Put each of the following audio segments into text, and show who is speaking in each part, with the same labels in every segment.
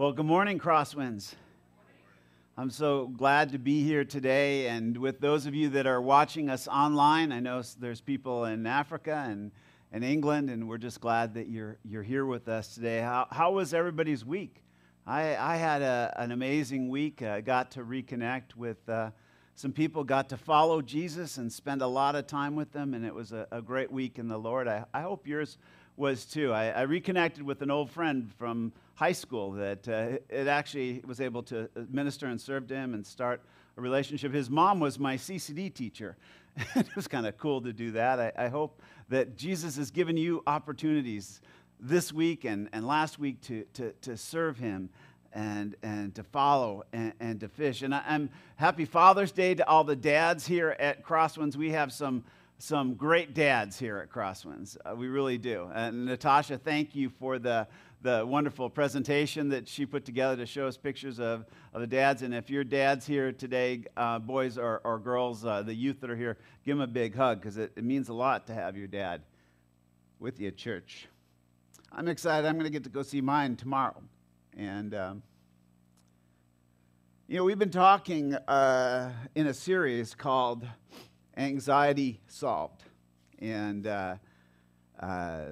Speaker 1: Well, good morning, Crosswinds. I'm so glad to be here today. And with those of you that are watching us online, I know there's people in Africa and, and England, and we're just glad that you're, you're here with us today. How, how was everybody's week? I, I had a, an amazing week. I got to reconnect with uh, some people, got to follow Jesus and spend a lot of time with them, and it was a, a great week in the Lord. I, I hope yours was too. I, I, reconnected with an old friend from high school that uh, it actually was able to minister and serve to him and start a relationship. His mom was my CCD teacher. it was kind of cool to do that. I, I, hope that Jesus has given you opportunities this week and, and last week to, to, to serve him and, and to follow and, and to fish. And I, am happy Father's Day to all the dads here at Crosswinds. We have some some great dads here at Crosswinds. Uh, we really do. And Natasha, thank you for the, the wonderful presentation that she put together to show us pictures of, of the dads. And if your dad's here today, uh, boys or, or girls, uh, the youth that are here, give them a big hug because it, it means a lot to have your dad with you at church. I'm excited. I'm going to get to go see mine tomorrow. And, um, you know, we've been talking uh, in a series called anxiety solved. And, uh, uh,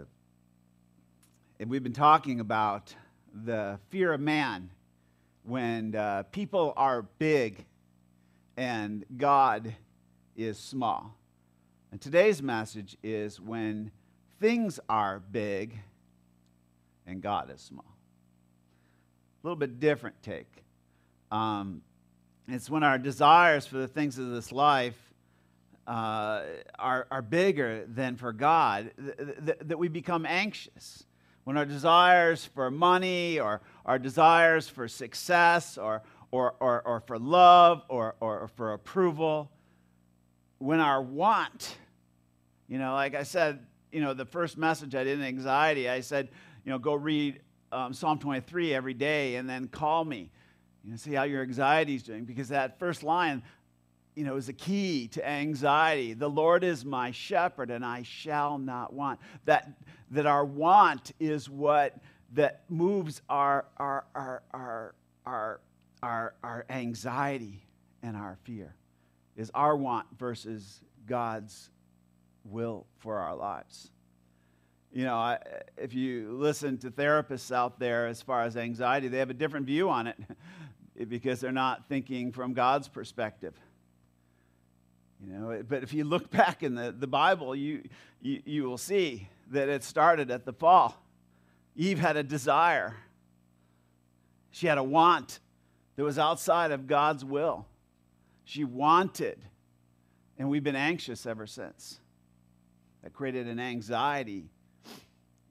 Speaker 1: and we've been talking about the fear of man when uh, people are big and God is small. And today's message is when things are big and God is small. A little bit different take. Um, it's when our desires for the things of this life uh, are, are bigger than for God, th- th- that we become anxious. When our desires for money or our desires for success or, or, or, or for love or, or for approval, when our want, you know, like I said, you know, the first message I did in anxiety, I said, you know, go read um, Psalm 23 every day and then call me. You know, see how your anxiety is doing. Because that first line, you know, is a key to anxiety. The Lord is my shepherd, and I shall not want. That, that our want is what that moves our, our, our, our, our, our, our anxiety and our fear, is our want versus God's will for our lives. You know, I, if you listen to therapists out there as far as anxiety, they have a different view on it because they're not thinking from God's perspective. You know, but if you look back in the, the Bible, you, you, you will see that it started at the fall. Eve had a desire, she had a want that was outside of God's will. She wanted, and we've been anxious ever since. That created an anxiety,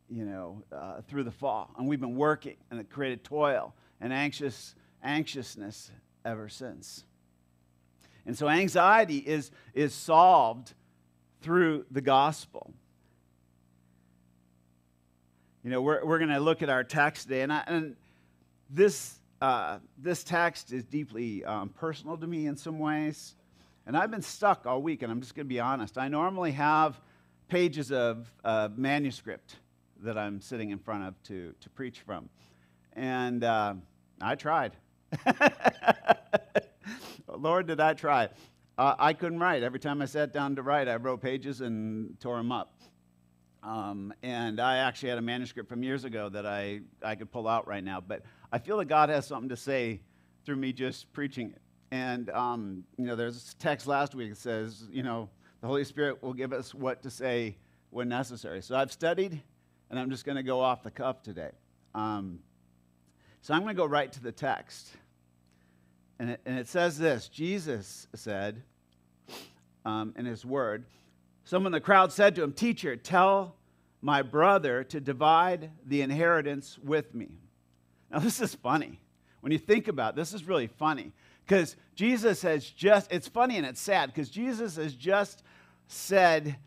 Speaker 1: you know, uh, through the fall. And we've been working, and it created toil and anxious anxiousness ever since. And so anxiety is, is solved through the gospel. You know, we're, we're going to look at our text today, and, I, and this, uh, this text is deeply um, personal to me in some ways. And I've been stuck all week, and I'm just going to be honest. I normally have pages of uh, manuscript that I'm sitting in front of to, to preach from. And uh, I tried. Lord, did I try. Uh, I couldn't write. Every time I sat down to write, I wrote pages and tore them up. Um, and I actually had a manuscript from years ago that I, I could pull out right now. But I feel that God has something to say through me just preaching it. And, um, you know, there's a text last week that says, you know, the Holy Spirit will give us what to say when necessary. So I've studied, and I'm just going to go off the cuff today. Um, so I'm going to go right to the text. And it, and it says this Jesus said um, in his word, someone in the crowd said to him, Teacher, tell my brother to divide the inheritance with me. Now, this is funny. When you think about it, this is really funny because Jesus has just, it's funny and it's sad because Jesus has just said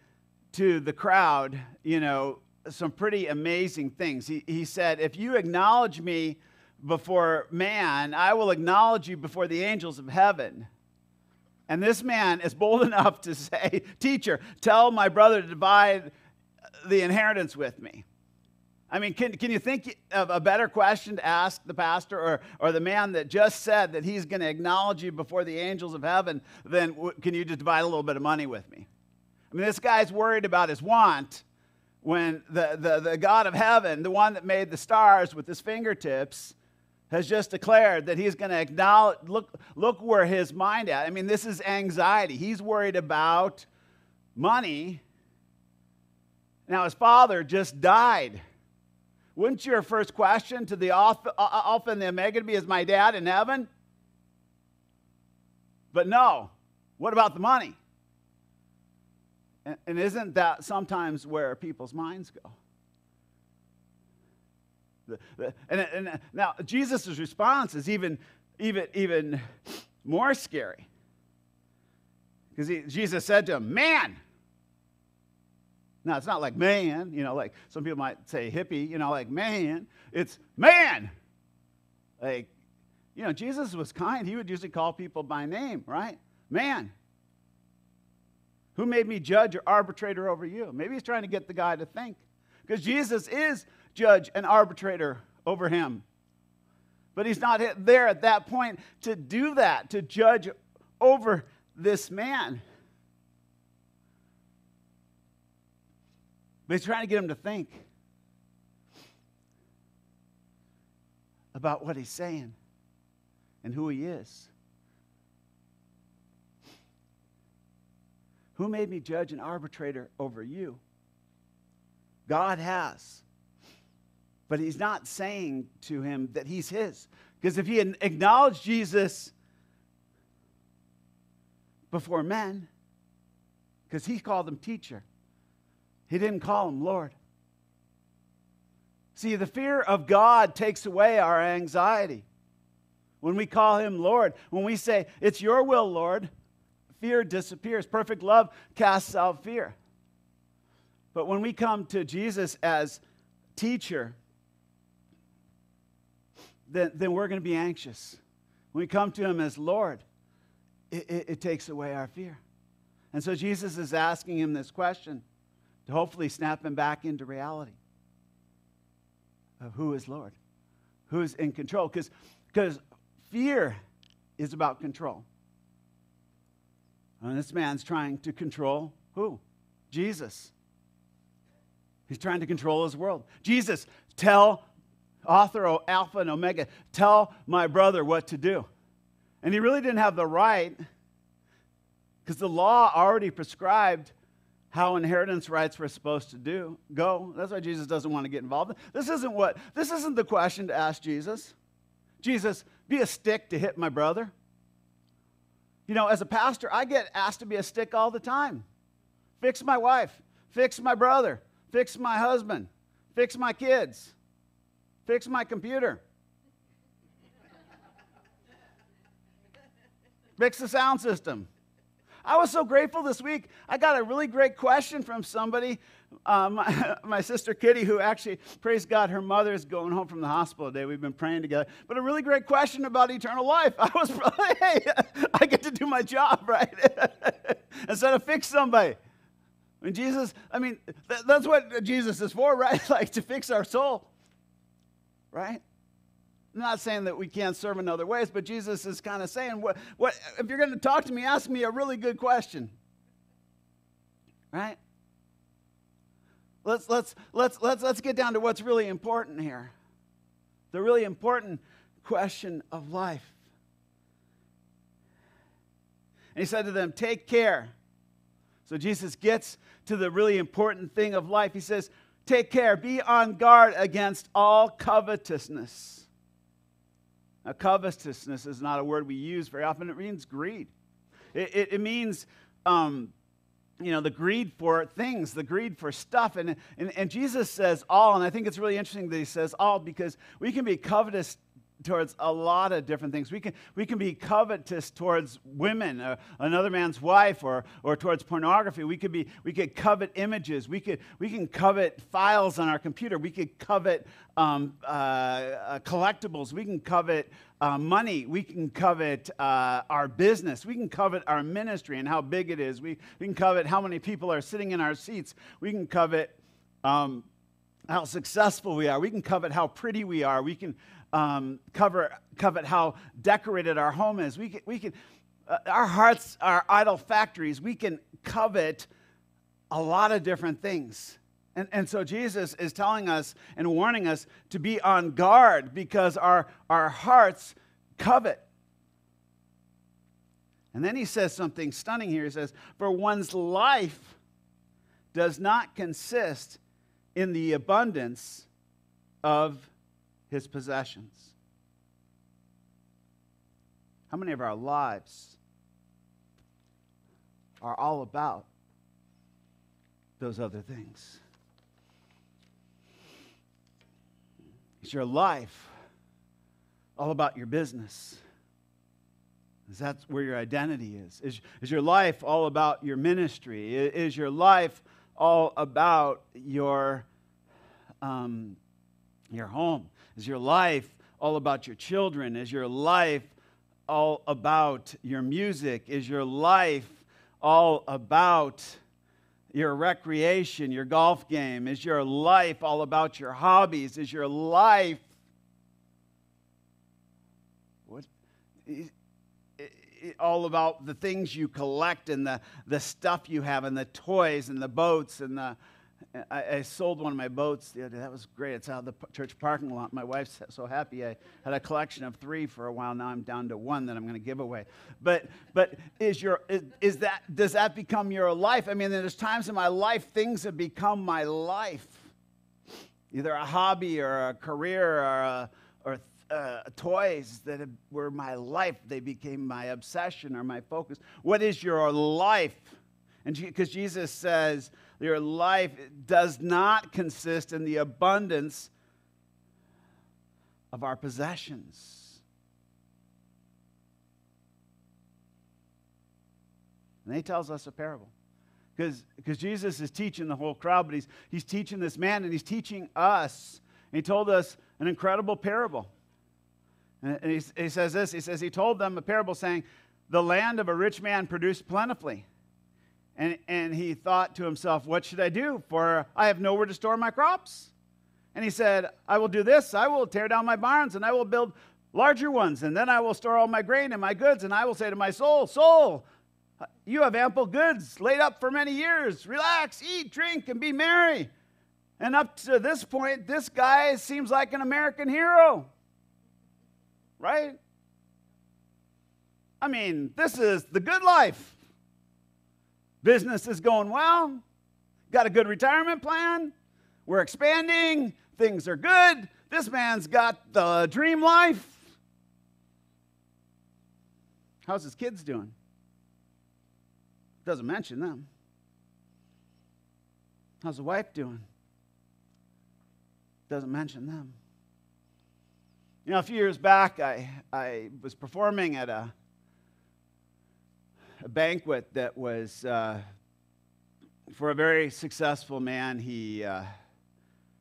Speaker 1: to the crowd, you know, some pretty amazing things. He, he said, If you acknowledge me before man, I will acknowledge you before the angels of heaven. And this man is bold enough to say, Teacher, tell my brother to divide the inheritance with me. I mean, can, can you think of a better question to ask the pastor or, or the man that just said that he's going to acknowledge you before the angels of heaven than can you just divide a little bit of money with me? I mean, this guy's worried about his want when the, the, the God of heaven, the one that made the stars with his fingertips, has just declared that he's going to acknowledge, look, look where his mind at. I mean, this is anxiety. He's worried about money. Now, his father just died. Wouldn't your first question to the Alpha, uh, uh, and the Omega be, is my dad in heaven? But no. What about the money? And isn't that sometimes where people's minds go? And, and now Jesus' response is even, even, even more scary. Because Jesus said to him, Man, now, it's not like man, you know, like some people might say hippie, you know, like man. It's man. Like, you know, Jesus was kind. He would usually call people by name, right? Man. Who made me judge or arbitrator over you? Maybe he's trying to get the guy to think. Because Jesus is judge and arbitrator over him. But he's not there at that point to do that, to judge over this man. But he's trying to get him to think about what he's saying and who he is. Who made me judge and arbitrator over you? God has. But he's not saying to him that he's his. Because if he had acknowledged Jesus before men, because he called him teacher, he didn't call him Lord. See, the fear of God takes away our anxiety. When we call him Lord, when we say, It's your will, Lord, fear disappears. Perfect love casts out fear. But when we come to Jesus as teacher, then, then we're going to be anxious. When we come to him as Lord, it, it, it takes away our fear. And so Jesus is asking him this question to hopefully snap him back into reality of who is Lord, who's in control. Because fear is about control. And this man's trying to control who? Jesus. He's trying to control his world. Jesus, tell author of Alpha and Omega, tell my brother what to do. And he really didn't have the right because the law already prescribed how inheritance rights were supposed to do go. That's why Jesus doesn't want to get involved. This isn't what this isn't the question to ask Jesus. Jesus, be a stick to hit my brother. You know, as a pastor, I get asked to be a stick all the time. Fix my wife, fix my brother, fix my husband, fix my kids, fix my computer. fix the sound system. I was so grateful this week. I got a really great question from somebody, uh, my, my, sister Kitty, who actually, praise God, her mother is going home from the hospital today. We've been praying together. But a really great question about eternal life. I was hey, I get to do my job, right? Instead of fix somebody. I mean, Jesus, I mean, that's what Jesus is for, right? like to fix our soul, right? I'm not saying that we can't serve in other ways, but Jesus is kind of saying, what, what, if you're going to talk to me, ask me a really good question. Right? Let's, let's, let's, let's, let's get down to what's really important here. The really important question of life. And he said to them, Take care. So Jesus gets to the really important thing of life. He says, Take care, be on guard against all covetousness. Now, covetousness is not a word we use very often. It means greed. It, it, it means, um, you know, the greed for things, the greed for stuff. And, and, and Jesus says all, and I think it's really interesting that he says all because we can be covetous towards a lot of different things. We can, we can be covetous towards women, uh, another man's wife, or, or towards pornography. We could, be, we could covet images. We, could, we can covet files on our computer. We could covet um, uh, uh, collectibles. We can covet uh, money. We can covet our business. We can covet our ministry and how big it is. We, we can covet how many people are sitting in our seats. We can covet um, how successful we are. We can covet how pretty we are. We can um, cover, covet how decorated our home is. We can, we can uh, our hearts are idol factories. We can covet a lot of different things. And, and so Jesus is telling us and warning us to be on guard because our, our hearts covet. And then he says something stunning here. He says, For one's life does not consist in the abundance of his possessions. How many of our lives are all about those other things? Is your life all about your business? Is that where your identity is? Is, is your life all about your ministry? Is your life all about your, um, your home? Is your life all about your children? Is your life all about your music? Is your life all about your recreation, your golf game? Is your life all about your hobbies? Is your life what all about the things you collect and the, the stuff you have and the toys and the boats and the I, I, sold one of my boats the other day. That was great. It's out of the church parking lot. My wife's so happy. I had a collection of three for a while. Now I'm down to one that I'm going to give away. But but is your is, is that does that become your life? I mean, there's times in my life things have become my life, either a hobby or a career or a, or uh, toys that were my life. They became my obsession or my focus. What is your life? And because Jesus says your life does not consist in the abundance of our possessions. And he tells us a parable. Because Jesus is teaching the whole crowd, but he's, he's teaching this man and he's teaching us. And he told us an incredible parable. And he, he says this He says, He told them a parable saying, The land of a rich man produced plentifully. And, and he thought to himself, What should I do? For I have nowhere to store my crops. And he said, I will do this I will tear down my barns, and I will build larger ones, and then I will store all my grain and my goods, and I will say to my soul, Soul, you have ample goods laid up for many years. Relax, eat, drink, and be merry. And up to this point, this guy seems like an American hero right? I mean, this is the good life. Business is going well. Got a good retirement plan. We're expanding. Things are good. This man's got the dream life. How's his kids doing? Doesn't mention them. How's the wife doing? Doesn't mention them. You know, a few years back, I, I was performing at a, a banquet that was uh, for a very successful man. He uh,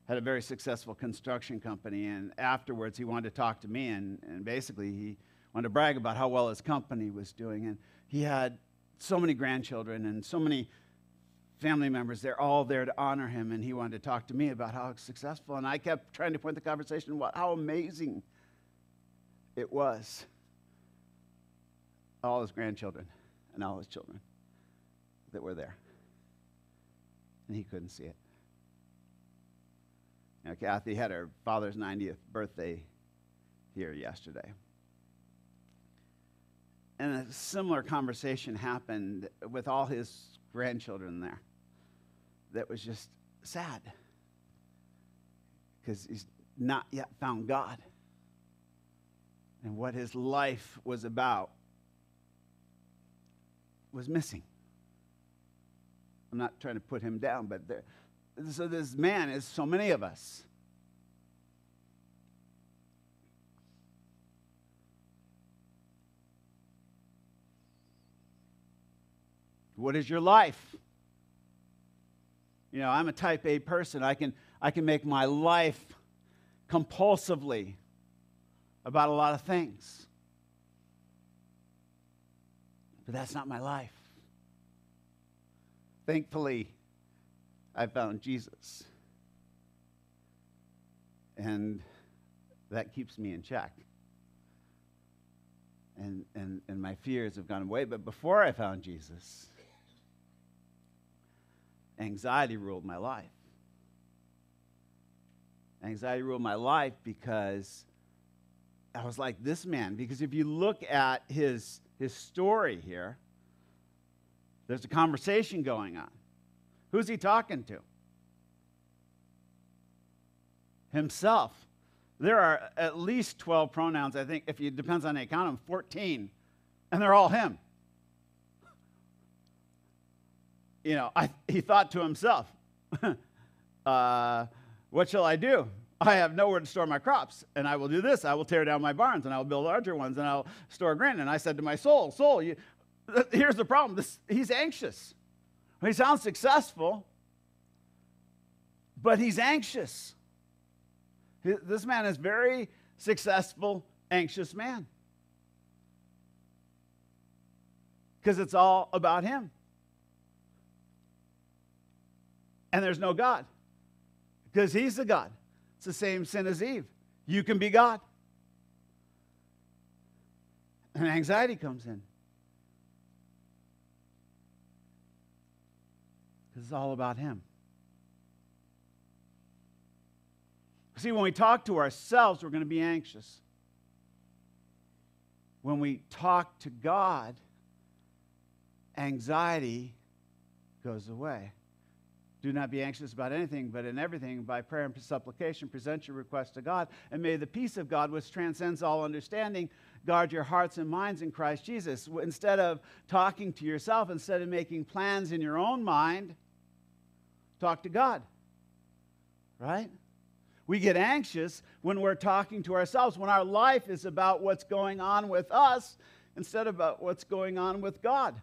Speaker 1: had a very successful construction company, and afterwards, he wanted to talk to me, and, and basically, he wanted to brag about how well his company was doing. And he had so many grandchildren and so many family members, they're all there to honor him, and he wanted to talk to me about how successful. And I kept trying to point the conversation about how amazing it was. All his grandchildren and all his children that were there. And he couldn't see it. Know, Kathy had her father's 90th birthday here yesterday. And a similar conversation happened with all his grandchildren there that was just sad because he's not yet found God. And what his life was about was missing. I'm not trying to put him down, but there, so this man is so many of us. What is your life? You know, I'm a type A person. I can, I can make my life compulsively about a lot of things. But that's not my life. Thankfully, I found Jesus. And that keeps me in check. And, and, and my fears have gone away. But before I found Jesus, anxiety ruled my life. Anxiety ruled my life because I was like this man. Because if you look at his, his story here, there's a conversation going on. Who's he talking to? Himself. There are at least 12 pronouns, I think, if it depends on you count them, 14. And they're all him. You know, I, he thought to himself, uh, What shall I do? I have nowhere to store my crops, and I will do this. I will tear down my barns, and I will build larger ones, and I'll store grain. And I said to my soul, Soul, you, here's the problem. This, he's anxious. He sounds successful, but he's anxious. This man is very successful, anxious man. Because it's all about him. And there's no God. Because he's the God. It's the same sin as Eve. You can be God. And anxiety comes in. Because it's all about him. See, when we talk to ourselves, we're going to be anxious. When we talk to God, anxiety goes away. Do not be anxious about anything, but in everything, by prayer and supplication, present your request to God. And may the peace of God, which transcends all understanding, guard your hearts and minds in Christ Jesus. Instead of talking to yourself, instead of making plans in your own mind, talk to God. Right? We get anxious when we're talking to ourselves, when our life is about what's going on with us instead of about what's going on with God.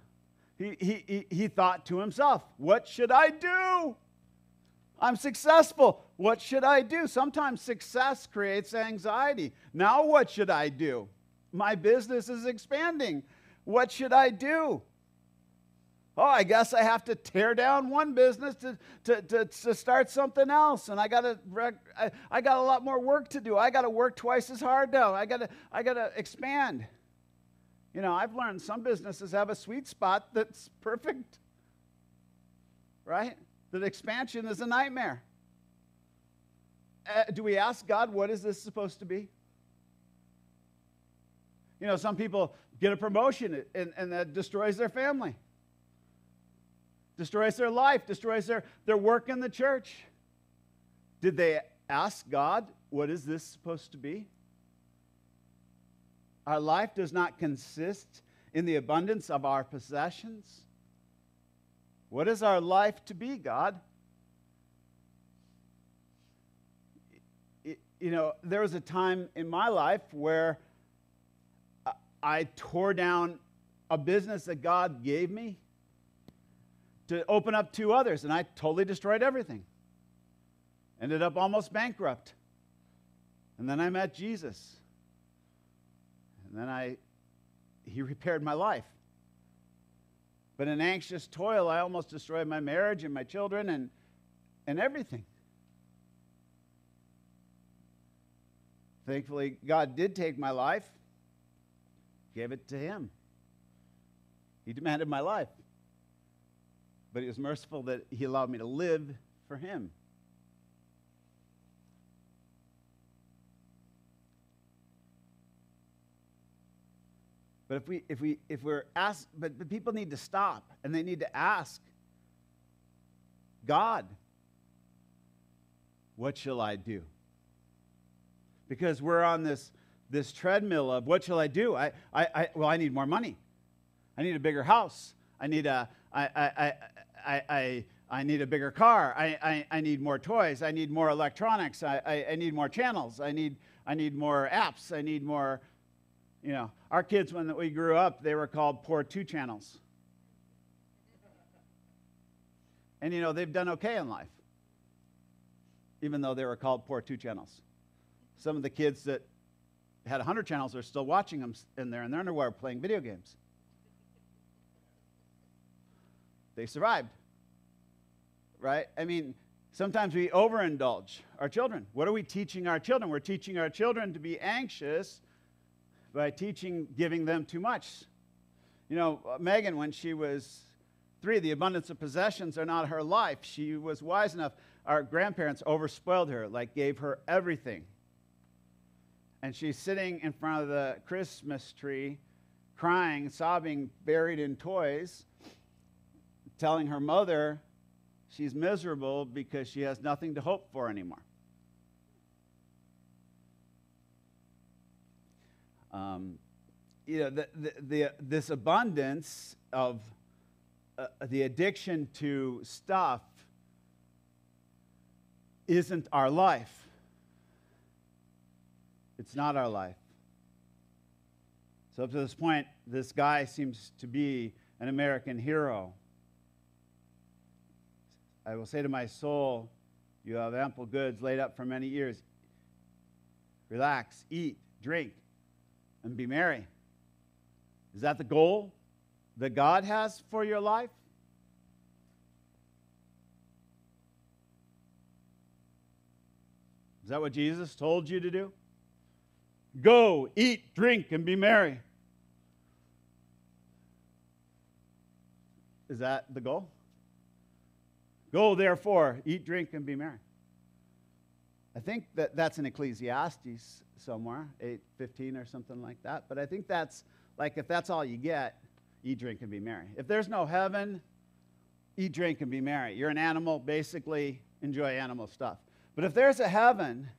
Speaker 1: He, he, he, thought to himself, What should I do? I'm successful. What should I do? Sometimes success creates anxiety. Now, what should I do? My business is expanding. What should I do? Oh, I guess I have to tear down one business to, to, to, to start something else. And I got to I, I got a lot more work to do. I got to work twice as hard now. I got to I got to expand. You know, I've learned some businesses have a sweet spot that's perfect. Right? That expansion is a nightmare. Uh, do we ask God, what is this supposed to be? You know, some people get a promotion and, and that destroys their family destroys their life, destroys their, their work in the church. Did they ask God, what is this supposed to be? Our life does not consist in the abundance of our possessions. What is our life to be, God? You know, there was a time in my life where I tore down a business that God gave me to open up two others, and I totally destroyed everything. Ended up almost bankrupt. And then I met Jesus. And then I he repaired my life. But in anxious toil, I almost destroyed my marriage and my children and, and everything. Thankfully, God did take my life, gave it to Him. He demanded my life but he was merciful that he allowed me to live for him. But if we if we if we're asked, but, but people need to stop and they need to ask God, what shall I do? Because we're on this this treadmill of what shall I do? I, I, I well, I need more money. I need a bigger house. I need a I, I, I, I, I, need a bigger car. I, I, I need more toys. I need more electronics. I, I, I need more channels. I need, I need more apps. I need more, you know. Our kids, when we grew up, they were called poor two channels. And, you know, they've done okay in life, even though they were called poor two channels. Some of the kids that had 100 channels are still watching them in there in their underwear playing video games. They survived. Right? I mean, Sometimes we overindulge our children. What are we teaching our children? We're teaching our children to be anxious by teaching, giving them too much. You know, uh, Megan, when she was three, the abundance of possessions are not her life. She was wise enough. Our grandparents overspoiled her, like gave her everything. And she's sitting in front of the Christmas tree, crying, sobbing, buried in toys, telling her mother she's miserable because she has nothing to hope for anymore. Um, you know, the, the, the, this abundance of uh, the addiction to stuff isn't our life. It's not our life. So, up to this point, this guy seems to be an American hero. I will say to my soul, You have ample goods laid up for many years. Relax, eat, drink, and be merry. Is that the goal that God has for your life? Is that what Jesus told you to do? Go, eat, drink, and be merry. Is that the goal? Go, therefore, eat, drink, and be merry. I think that that's in Ecclesiastes somewhere, 8:15 or something like that. But I think that's like if that's all you get, eat, drink, and be merry. If there's no heaven, eat, drink, and be merry. You're an animal, basically enjoy animal stuff. But if there's a heaven,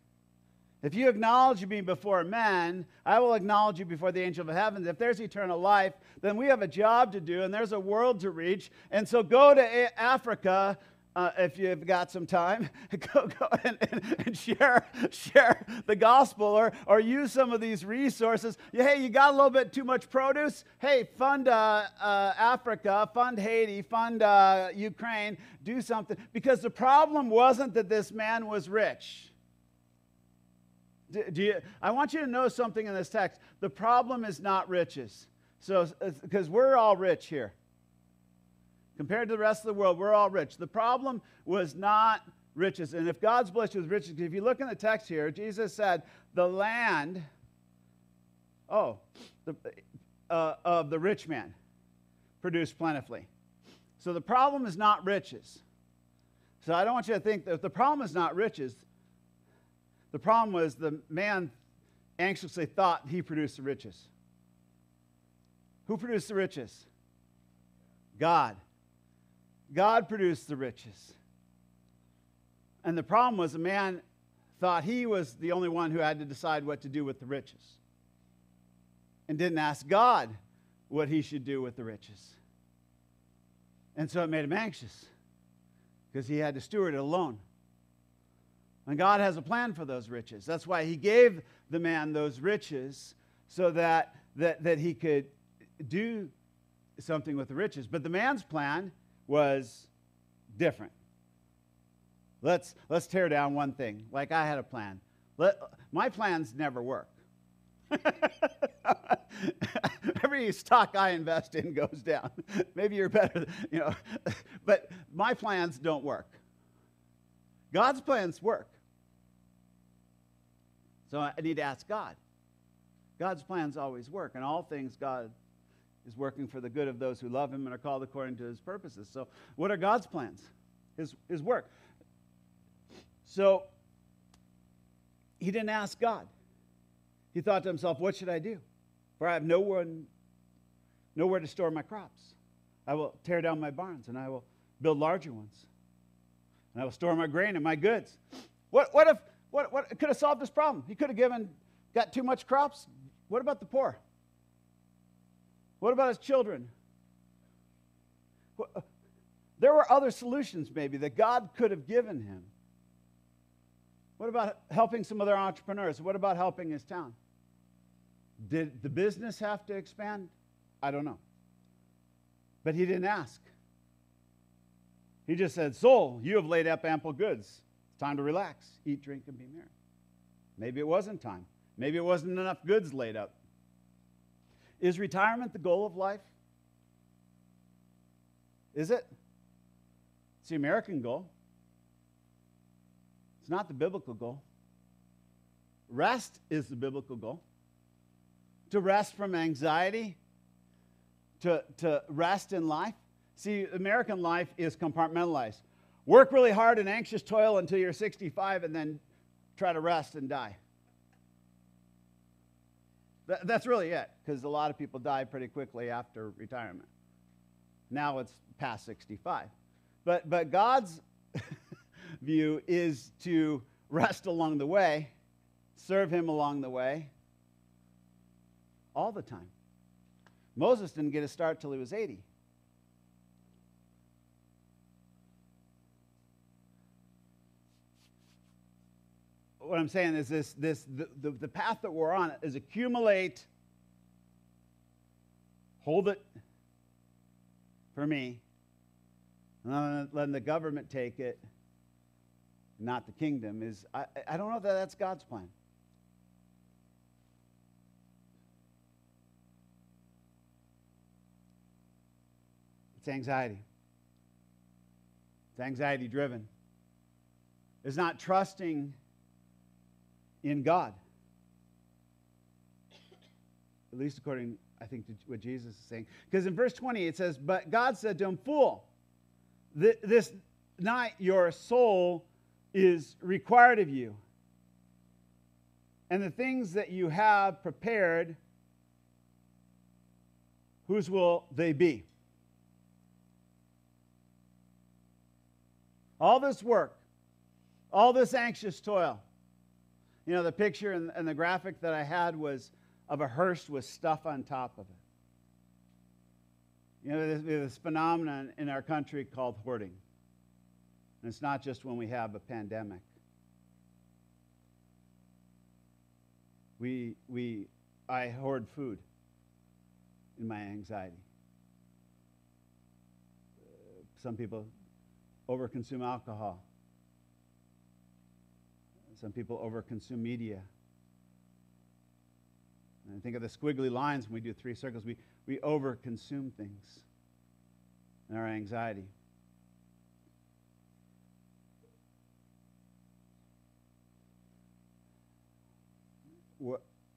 Speaker 1: if you acknowledge me before men, I will acknowledge you before the angel of heaven. If there's eternal life, then we have a job to do and there's a world to reach. And so go to Africa uh, if you've got some time, go, go and, and, and, share, share the gospel or, or use some of these resources. Hey, you got a little bit too much produce? Hey, fund uh, uh, Africa, fund Haiti, fund uh, Ukraine, do something. Because the problem wasn't that this man was rich. Do, do you, I want you to know something in this text. The problem is not riches. So, because we're all rich here. Compared to the rest of the world, we're all rich. The problem was not riches. And if God's blessed you with riches, if you look in the text here, Jesus said, the land, oh, the, uh, of the rich man produced plentifully. So the problem is not riches. So I don't want you to think that the problem is not riches. The problem was the man anxiously thought he produced the riches. Who produced the riches? God. God produced the riches. And the problem was the man thought he was the only one who had to decide what to do with the riches and didn't ask God what he should do with the riches. And so it made him anxious because he had to steward it alone. And God has a plan for those riches. That's why he gave the man those riches so that, that, that he could do something with the riches. But the man's plan was different. Let's, let's tear down one thing. Like I had a plan. Let, my plans never work. Every stock I invest in goes down. Maybe you're better, you know, but my plans don't work. God's plans work. So I need to ask God. God's plans always work, and all things God is working for the good of those who love him and are called according to his purposes. So, what are God's plans? His, his work. So, he didn't ask God. He thought to himself, What should I do? For I have no one, nowhere to store my crops. I will tear down my barns and I will build larger ones. And I will store my grain and my goods. What, what if, what, what could have solved this problem? He could have given, got too much crops. What about the poor? What about his children? Uh, there were other solutions, maybe, that God could have given him. What about helping some other entrepreneurs? What about helping his town? Did the business have to expand? I don't know. But he didn't ask. He just said, Soul, you have laid up ample goods. It's time to relax, eat, drink, and be merry. Maybe it wasn't time. Maybe it wasn't enough goods laid up. Is retirement the goal of life? Is it? It's the American goal. It's not the biblical goal. Rest is the biblical goal. To rest from anxiety, to, to rest in life. See, American life is compartmentalized. Work really hard and anxious toil until you're 65 and then try to rest and die. That, that's really it, because a lot of people die pretty quickly after retirement. Now it's past 65. But, but God's view is to rest along the way, serve Him along the way, all the time. Moses didn't get a start till he was 80. What I'm saying is this, this the, the, the path that we're on is accumulate, hold it for me, and letting the government take it, not the kingdom, is I, I don't know that that's God's plan. It's anxiety. It's anxiety driven. It's not trusting in God. At least according, I think, to what Jesus is saying. Because in verse 20 it says, But God said to him, Fool, this night your soul is required of you. And the things that you have prepared, whose will they be? All this work, all this anxious toil. You know, the picture and, and the graphic that I had was of a hearse with stuff on top of it. You know, there's this phenomenon in our country called hoarding. And it's not just when we have a pandemic. We, we, I hoard food in my anxiety. Some people overconsume alcohol. Some people overconsume media. And think of the squiggly lines when we do three circles. We, we overconsume things in our anxiety.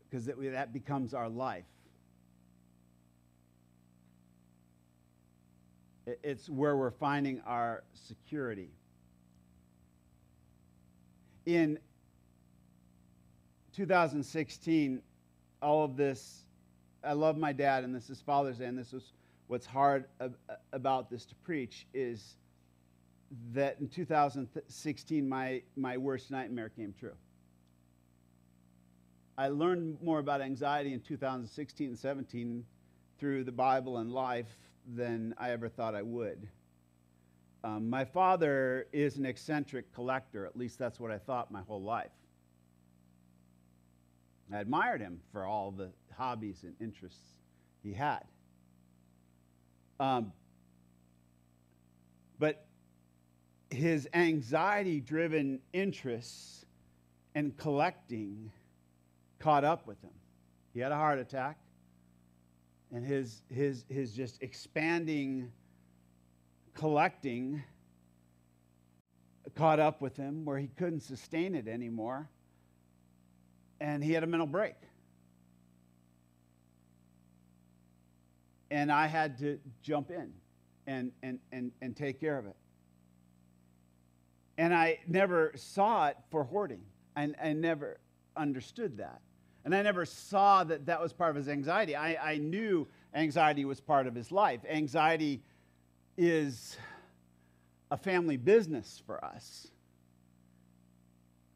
Speaker 1: Because that, that becomes our life. It's where we're finding our security. In 2016, all of this, I love my dad, and this is Father's Day, and this is what's hard about this to preach, is that in 2016, my, my worst nightmare came true. I learned more about anxiety in 2016 and 17 through the Bible and life than I ever thought I would. Um, my father is an eccentric collector, at least that's what I thought my whole life. I admired him for all the hobbies and interests he had. Um, but his anxiety driven interests and collecting caught up with him. He had a heart attack and his, his, his just expanding collecting caught up with him where he couldn't sustain it anymore. And he had a mental break. And I had to jump in and, and, and, and take care of it. And I never saw it for hoarding. I, I never understood that. And I never saw that that was part of his anxiety. I, I knew anxiety was part of his life. Anxiety is a family business for us.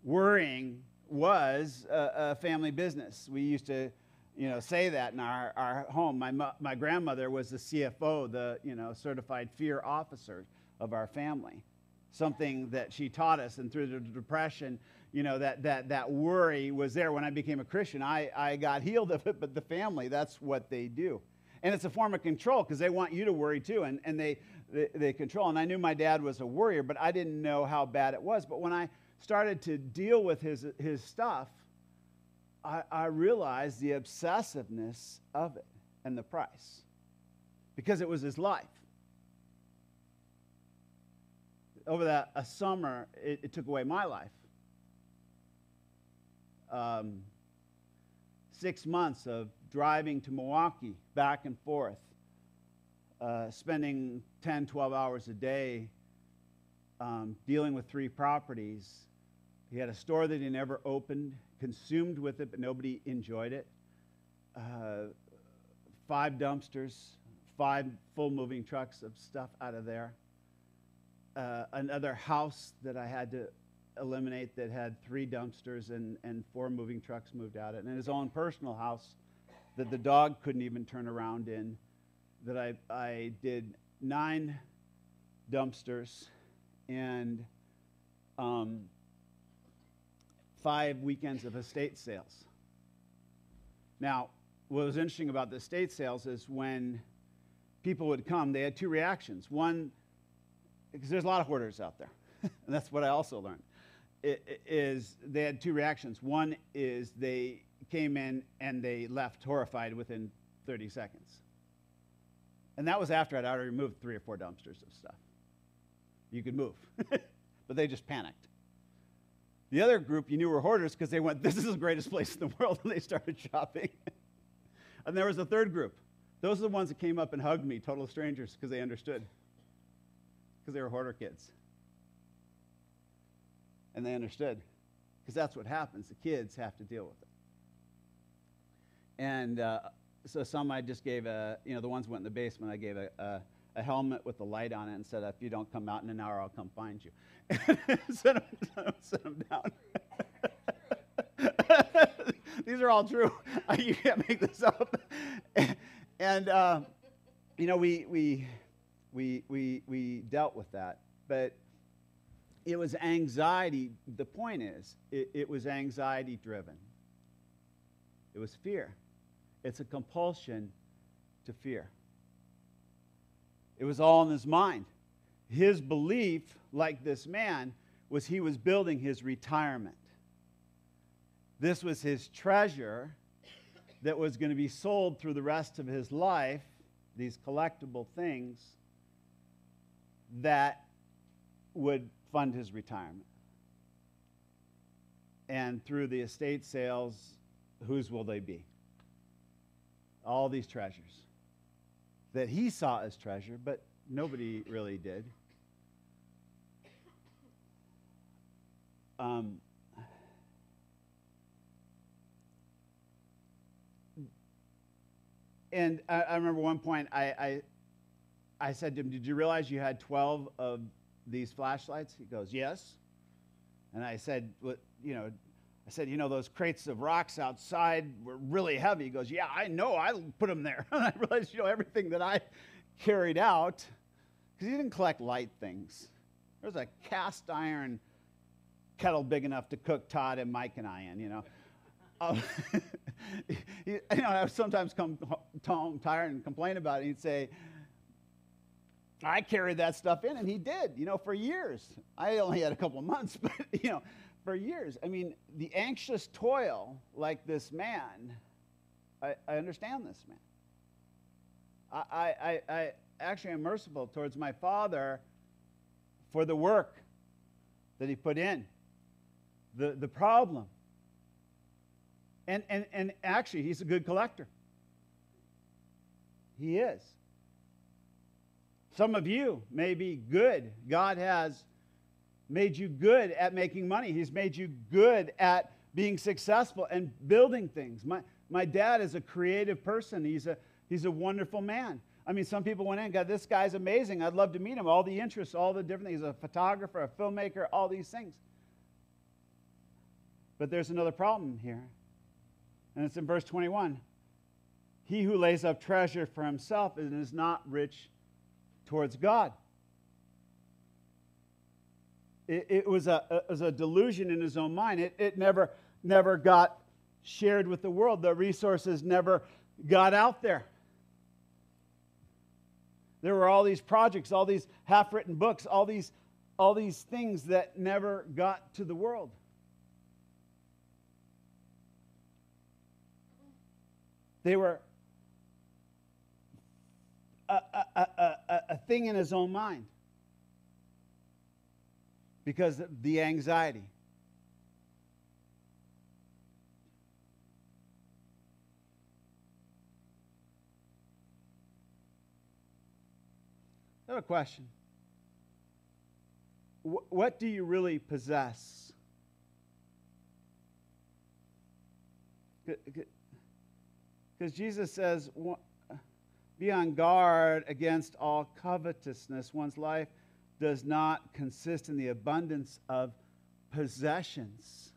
Speaker 1: Worrying was a, a family business. We used to, you know, say that in our, our home. My, my grandmother was the CFO, the, you know, certified fear officer of our family. Something that she taught us, and through the depression, you know, that, that, that worry was there. When I became a Christian, I, I got healed of it, but the family, that's what they do. And it's a form of control because they want you to worry too, and, and they, they, they control. And I knew my dad was a worrier, but I didn't know how bad it was. But when I started to deal with his, his stuff, I, I realized the obsessiveness of it and the price because it was his life. Over that a summer, it, it took away my life um, six months of driving to Milwaukee back and forth, uh, spending 10, 12 hours a day um, dealing with three properties. He had a store that he never opened, consumed with it, but nobody enjoyed it. Uh, five dumpsters, five full moving trucks of stuff out of there. Uh, another house that I had to eliminate that had three dumpsters and, and four moving trucks moved out of it, and his own personal house that the dog couldn't even turn around in. That I, I did nine dumpsters and um, five weekends of estate sales. Now, what was interesting about the estate sales is when people would come, they had two reactions. One, because there's a lot of hoarders out there, and that's what I also learned, is they had two reactions. One is they came in and they left horrified within 30 seconds. And that was after I'd already removed three or four dumpsters of stuff. You could move, but they just panicked. The other group you knew were hoarders because they went, This is the greatest place in the world, and they started shopping. and there was a third group. Those are the ones that came up and hugged me, total strangers, because they understood. Because they were hoarder kids. And they understood. Because that's what happens. The kids have to deal with it. And uh, so some I just gave a, you know, the ones went in the basement, I gave a, a, a helmet with a light on it and said, if you don't come out in an hour, I'll come find you. send, them, send them down. These are all true. you can't make this up. and, uh, you know, we, we, we, we, we dealt with that. But it was anxiety. The point is, it, it was anxiety driven, it was fear. It's a compulsion to fear. It was all in his mind. His belief, like this man, was he was building his retirement. This was his treasure that was going to be sold through the rest of his life, these collectible things that would fund his retirement. And through the estate sales, whose will they be? all these treasures that he saw as treasure, but nobody really did. Um, and I, I, remember one point I, I, I said to him, Did you realize you had 12 of these flashlights? He goes, Yes. And I said, well, You know, I said, you know, those crates of rocks outside were really heavy. He goes, yeah, I know. I put them there. and I realized, you know, everything that I carried out, because he didn't collect light things. There was a cast iron kettle big enough to cook Todd and Mike and I in, you know. Um, you know, I would sometimes come home tired and complain about it. He'd say, I carried that stuff in, and he did, you know, for years. I only had a couple of months, but, you know, for years. I mean, the anxious toil like this man, I, I understand this man. I, I, I actually am merciful towards my father for the work that he put in, the, the problem. And, and, and actually, he's a good collector. He is. Some of you may be good. God has made you good at making money. He's made you good at being successful and building things. My, my dad is a creative person. He's a, he's a wonderful man. I mean, some people went in, God, this guy's amazing. I'd love to meet him. All the interests, all the different things. He's a photographer, a filmmaker, all these things. But there's another problem here. And it's in verse 21. He who lays up treasure for himself and is not rich towards God. It, it was, a, it was a delusion in his own mind. It, it never, never got shared with the world. The resources never got out there. There were all these projects, all these half written books, all these, all these things that never got to the world. They were a, a, a, a, thing in his own mind because the anxiety. I have a question. What do you really possess? Because Jesus says, be on guard against all covetousness. One's life does not consist in the abundance of possessions.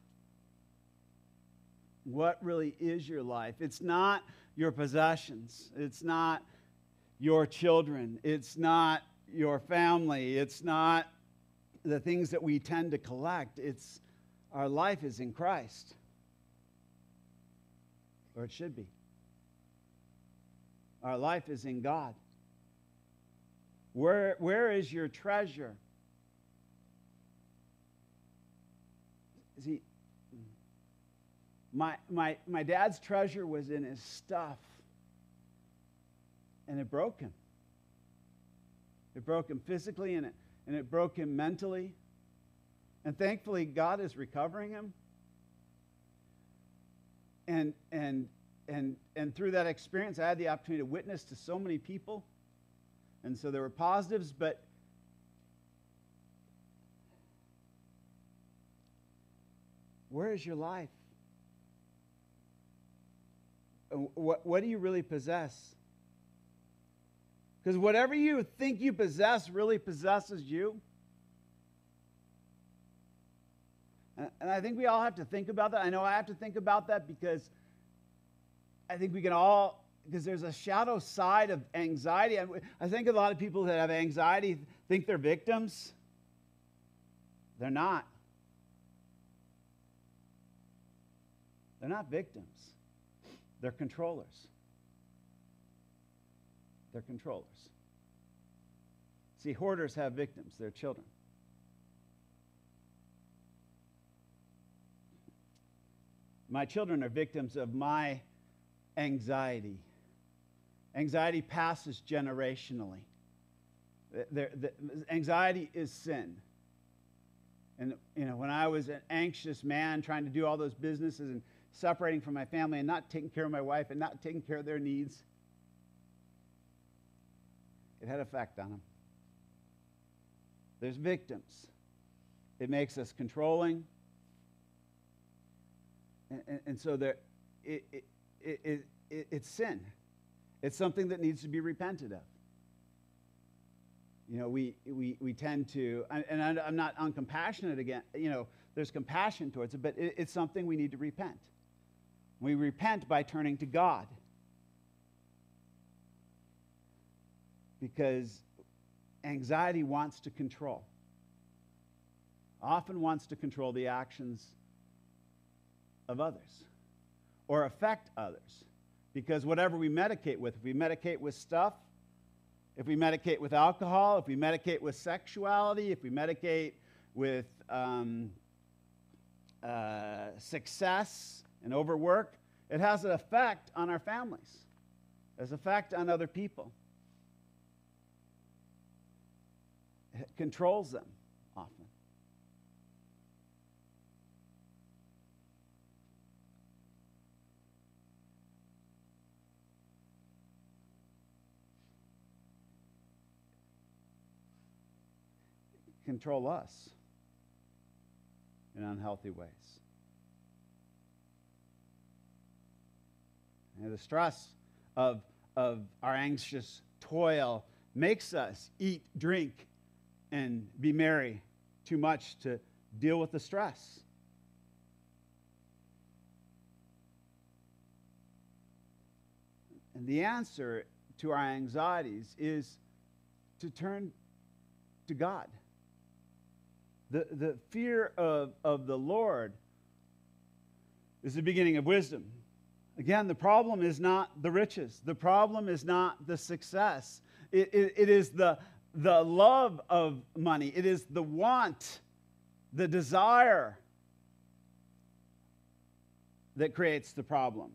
Speaker 1: What really is your life? It's not your possessions, it's not your children, it's not your family, it's not the things that we tend to collect. It's our life is in Christ. Or it should be. Our life is in God. Where, where is your treasure? See, my, my, my dad's treasure was in his stuff, and it broke him. It broke him physically, and it, and it broke him mentally. And thankfully, God is recovering him. And, and, and, and through that experience, I had the opportunity to witness to so many people. And so there were positives, but where is your life? What, what do you really possess? Because whatever you think you possess really possesses you. And I think we all have to think about that. I know I have to think about that because I think we can all, because there's a shadow side of anxiety. I think a lot of people that have anxiety think they're victims. They're not. They're not victims, they're controllers. They're controllers. See, hoarders have victims, they're children. My children are victims of my anxiety. Anxiety passes generationally. The, anxiety is sin. And you know, when I was an anxious man trying to do all those businesses and separating from my family and not taking care of my wife and not taking care of their needs, it had effect on them. There's victims. It makes us controlling. And, and, and so there, it, it, it, it, it's sin. It's something that needs to be repented of. You know, we, we, we tend to, and I'm not uncompassionate again, you know, there's compassion towards it, but it's something we need to repent. We repent by turning to God. Because anxiety wants to control, often wants to control the actions of others or affect others. Because whatever we medicate with, if we medicate with stuff, if we medicate with alcohol, if we medicate with sexuality, if we medicate with um, uh, success and overwork, it has an effect on our families, it has an effect on other people. It controls them. Control us in unhealthy ways. And the stress of, of our anxious toil makes us eat, drink, and be merry too much to deal with the stress. And the answer to our anxieties is to turn to God. The, the fear of, of the Lord is the beginning of wisdom. Again, the problem is not the riches, the problem is not the success. It, it, it is the, the love of money, it is the want, the desire that creates the problem.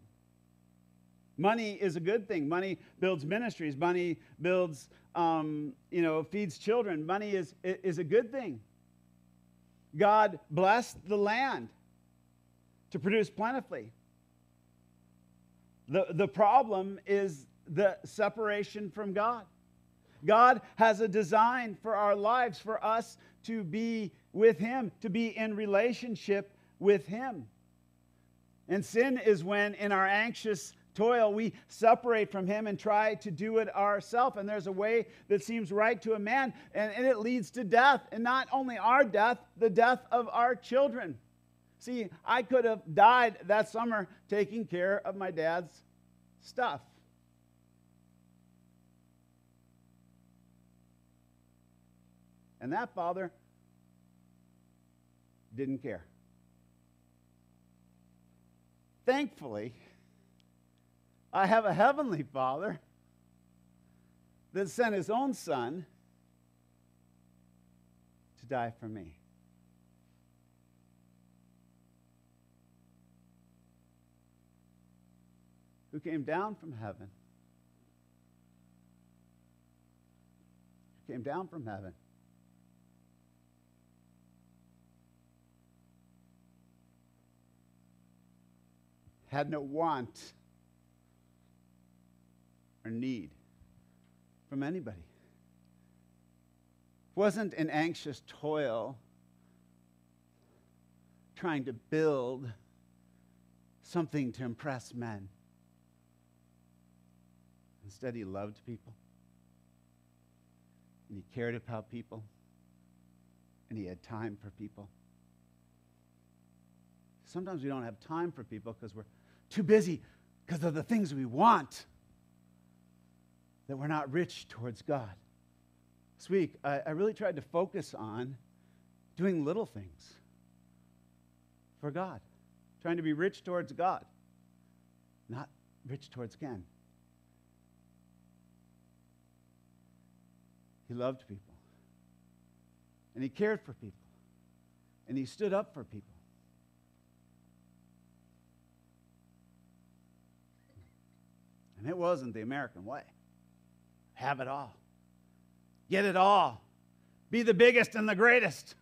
Speaker 1: Money is a good thing. Money builds ministries. Money builds, um, you know, feeds children. Money is, is a good thing. God blessed the land to produce plentifully. The, the problem is the separation from God. God has a design for our lives, for us to be with Him, to be in relationship with Him. And sin is when, in our anxious toil, we separate from Him and try to do it ourselves. And there's a way that seems right to a man, and, and it leads to death. And not only our death, the death of our children. See, I could have died that summer taking care of my dad's stuff. And that father didn't care. Thankfully, I have a heavenly father that sent his own son to die for me. Who came down from heaven? Who came down from heaven had no want or need from anybody. Wasn't an anxious toil trying to build something to impress men. Instead, he loved people, and he cared about people, and he had time for people. Sometimes we don't have time for people because we're too busy because of the things we want that we're not rich towards God. This week, I, I really tried to focus on doing little things for God, trying to be rich towards God, not rich towards Ken. He loved people, and he cared for people, and he stood up for people. And it wasn't the American way. Have it all, get it all, be the biggest and the greatest.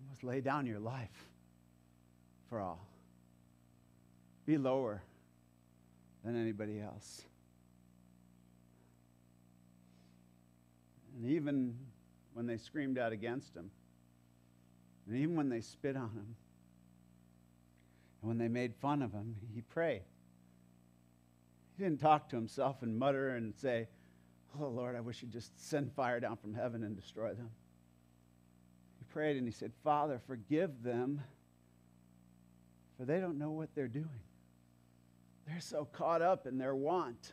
Speaker 1: You must lay down your life for all, be lower than anybody else. And even when they screamed out against him, and even when they spit on him, and when they made fun of him, he prayed. He didn't talk to himself and mutter and say, Oh Lord, I wish you'd just send fire down from heaven and destroy them. He prayed and he said, Father, forgive them, for they don't know what they're doing. They're so caught up in their want.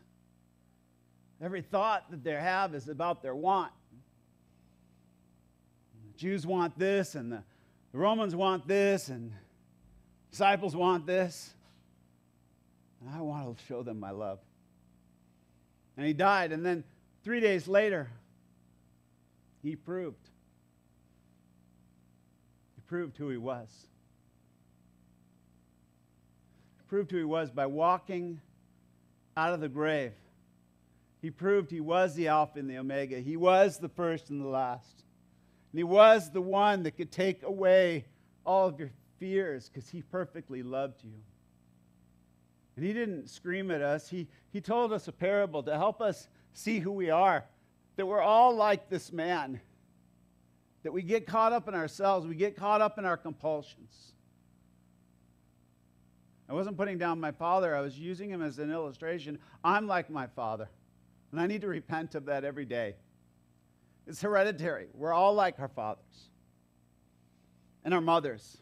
Speaker 1: Every thought that they have is about their want. The Jews want this, and the, Romans want this, and disciples want this. I want to show them my love. And he died, and then three days later, he proved. He proved who he was. He proved who he was by walking out of the grave. He proved he was the Alpha and the Omega. He was the first and the last. And he was the one that could take away all of your fears because he perfectly loved you. And he didn't scream at us, he, he told us a parable to help us see who we are. That we're all like this man. That we get caught up in ourselves, we get caught up in our compulsions. I wasn't putting down my father, I was using him as an illustration. I'm like my father, and I need to repent of that every day. It's hereditary. We're all like our fathers and our mothers.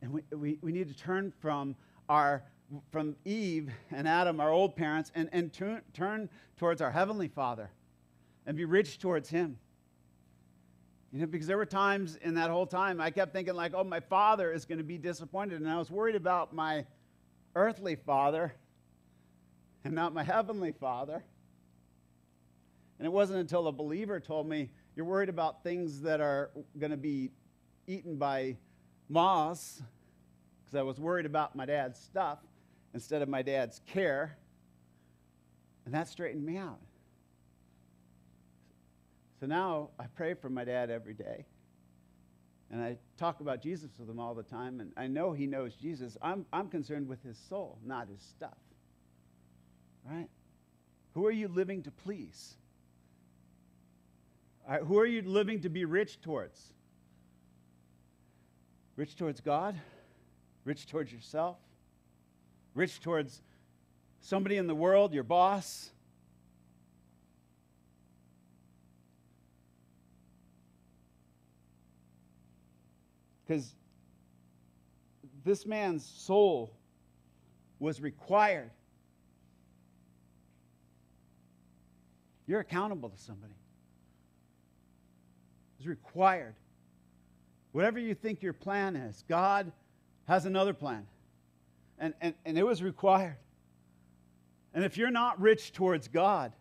Speaker 1: And we, we, we need to turn from our from Eve and Adam, our old parents, and, and turn, turn towards our Heavenly Father and be rich towards Him. You know, because there were times in that whole time I kept thinking, like, oh, my father is going to be disappointed. And I was worried about my earthly father and not my heavenly father. And it wasn't until a believer told me, you're worried about things that are going to be eaten by moths because I was worried about my dad's stuff instead of my dad's care. And that straightened me out. So now I pray for my dad every day. And I talk about Jesus with him all the time, and I know he knows Jesus. I'm, I'm concerned with his soul, not his stuff. Right? Who are you living to please? Who are you living to be rich towards? Rich towards God? Rich towards yourself? Rich towards somebody in the world, your boss? Because this man's soul was required. You're accountable to somebody. It's required. Whatever you think your plan is, God has another plan. And, and, and it was required. And if you're not rich towards God,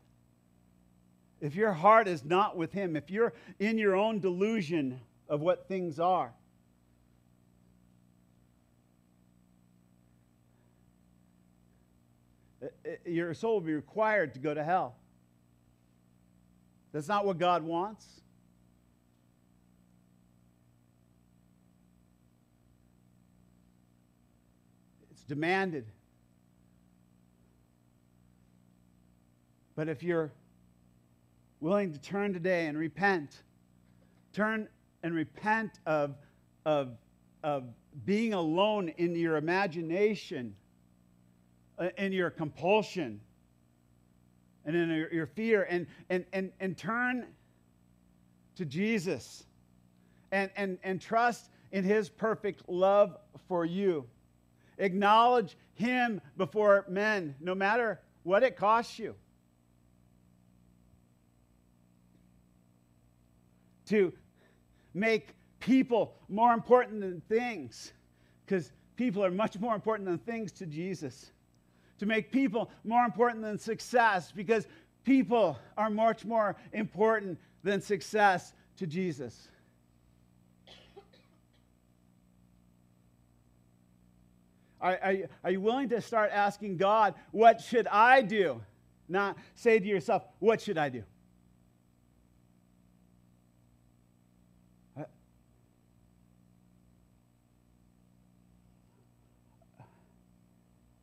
Speaker 1: if your heart is not with Him, if you're in your own delusion of what things are, eh, eh, your soul will be required to go to hell. That's not what God wants. It's demanded. But if you're willing to turn today and repent, turn and repent of, of, of being alone in your imagination uh, in your compulsion and in your, your fear and, and, and, and turn to Jesus and, and, and trust in his perfect love for you. Acknowledge him before men, no matter what it costs you. To make people more important than things, because people are much more important than things to Jesus to make people more important than success because people are much more important than success to Jesus. Are, are, are, you willing to start asking God, what should I do? Not say to yourself, what should I do?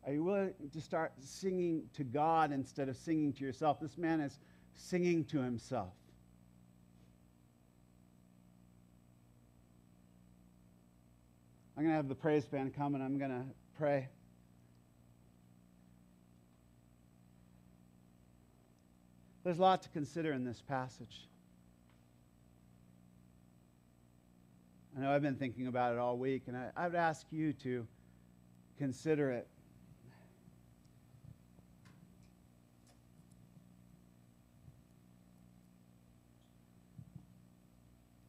Speaker 1: Are you willing to start singing to God instead of singing to yourself? This man is singing to himself. I'm going to have the praise band come and I'm going to pray. There's a lot to consider in this passage. I know I've been thinking about it all week, and I, I would ask you to consider it.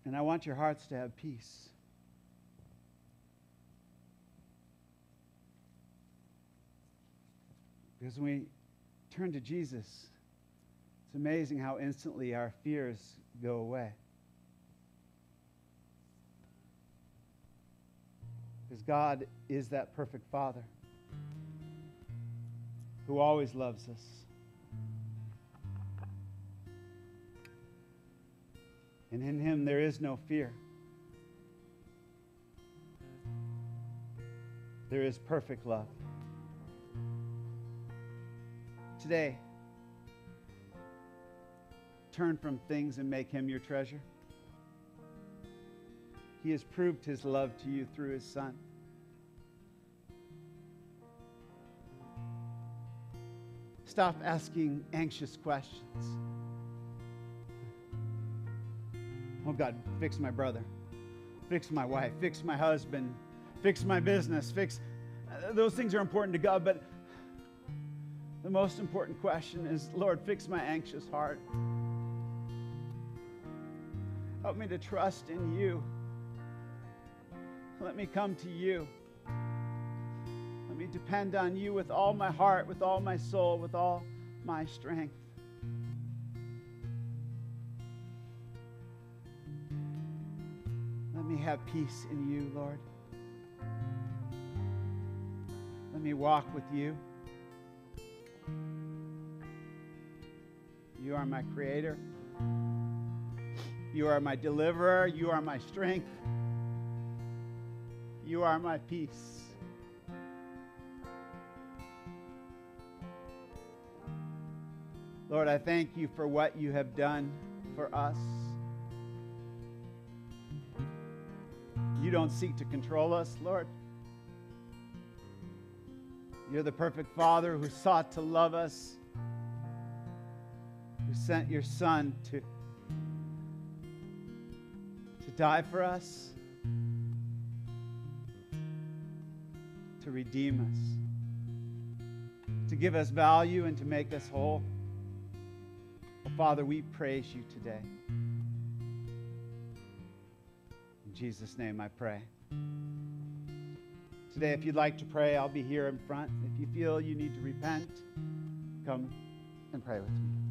Speaker 1: And I want your hearts to have peace. Because when we turn to Jesus, it's amazing how instantly our fears go away. Because God is that perfect Father who always loves us. and in him there is no fear. There is perfect love. Today, turn from things and make him your treasure. He has proved his love to you through his son. Stop asking anxious questions. Oh God, fix my brother, fix my wife, fix my husband, fix my business, fix. Uh, those things are important to God, but the most important question is Lord, fix my anxious heart. Help me to trust in you. Let me come to you. Let me depend on you with all my heart, with all my soul, with all my strength. Let me have peace in you, Lord. Let me walk with you. You are my creator. You are my deliverer. You are my strength. You are my peace. Lord, I thank you for what you have done for us. You don't seek to control us, Lord. You're the perfect Father who sought to love us, sent your Son to, to die for us, to redeem us, to give us value, and to make us whole. Oh, Father, we praise you today. In Jesus' name I pray. Today, if you'd like to pray, I'll be here in front. If you feel you need to repent, come and pray with me.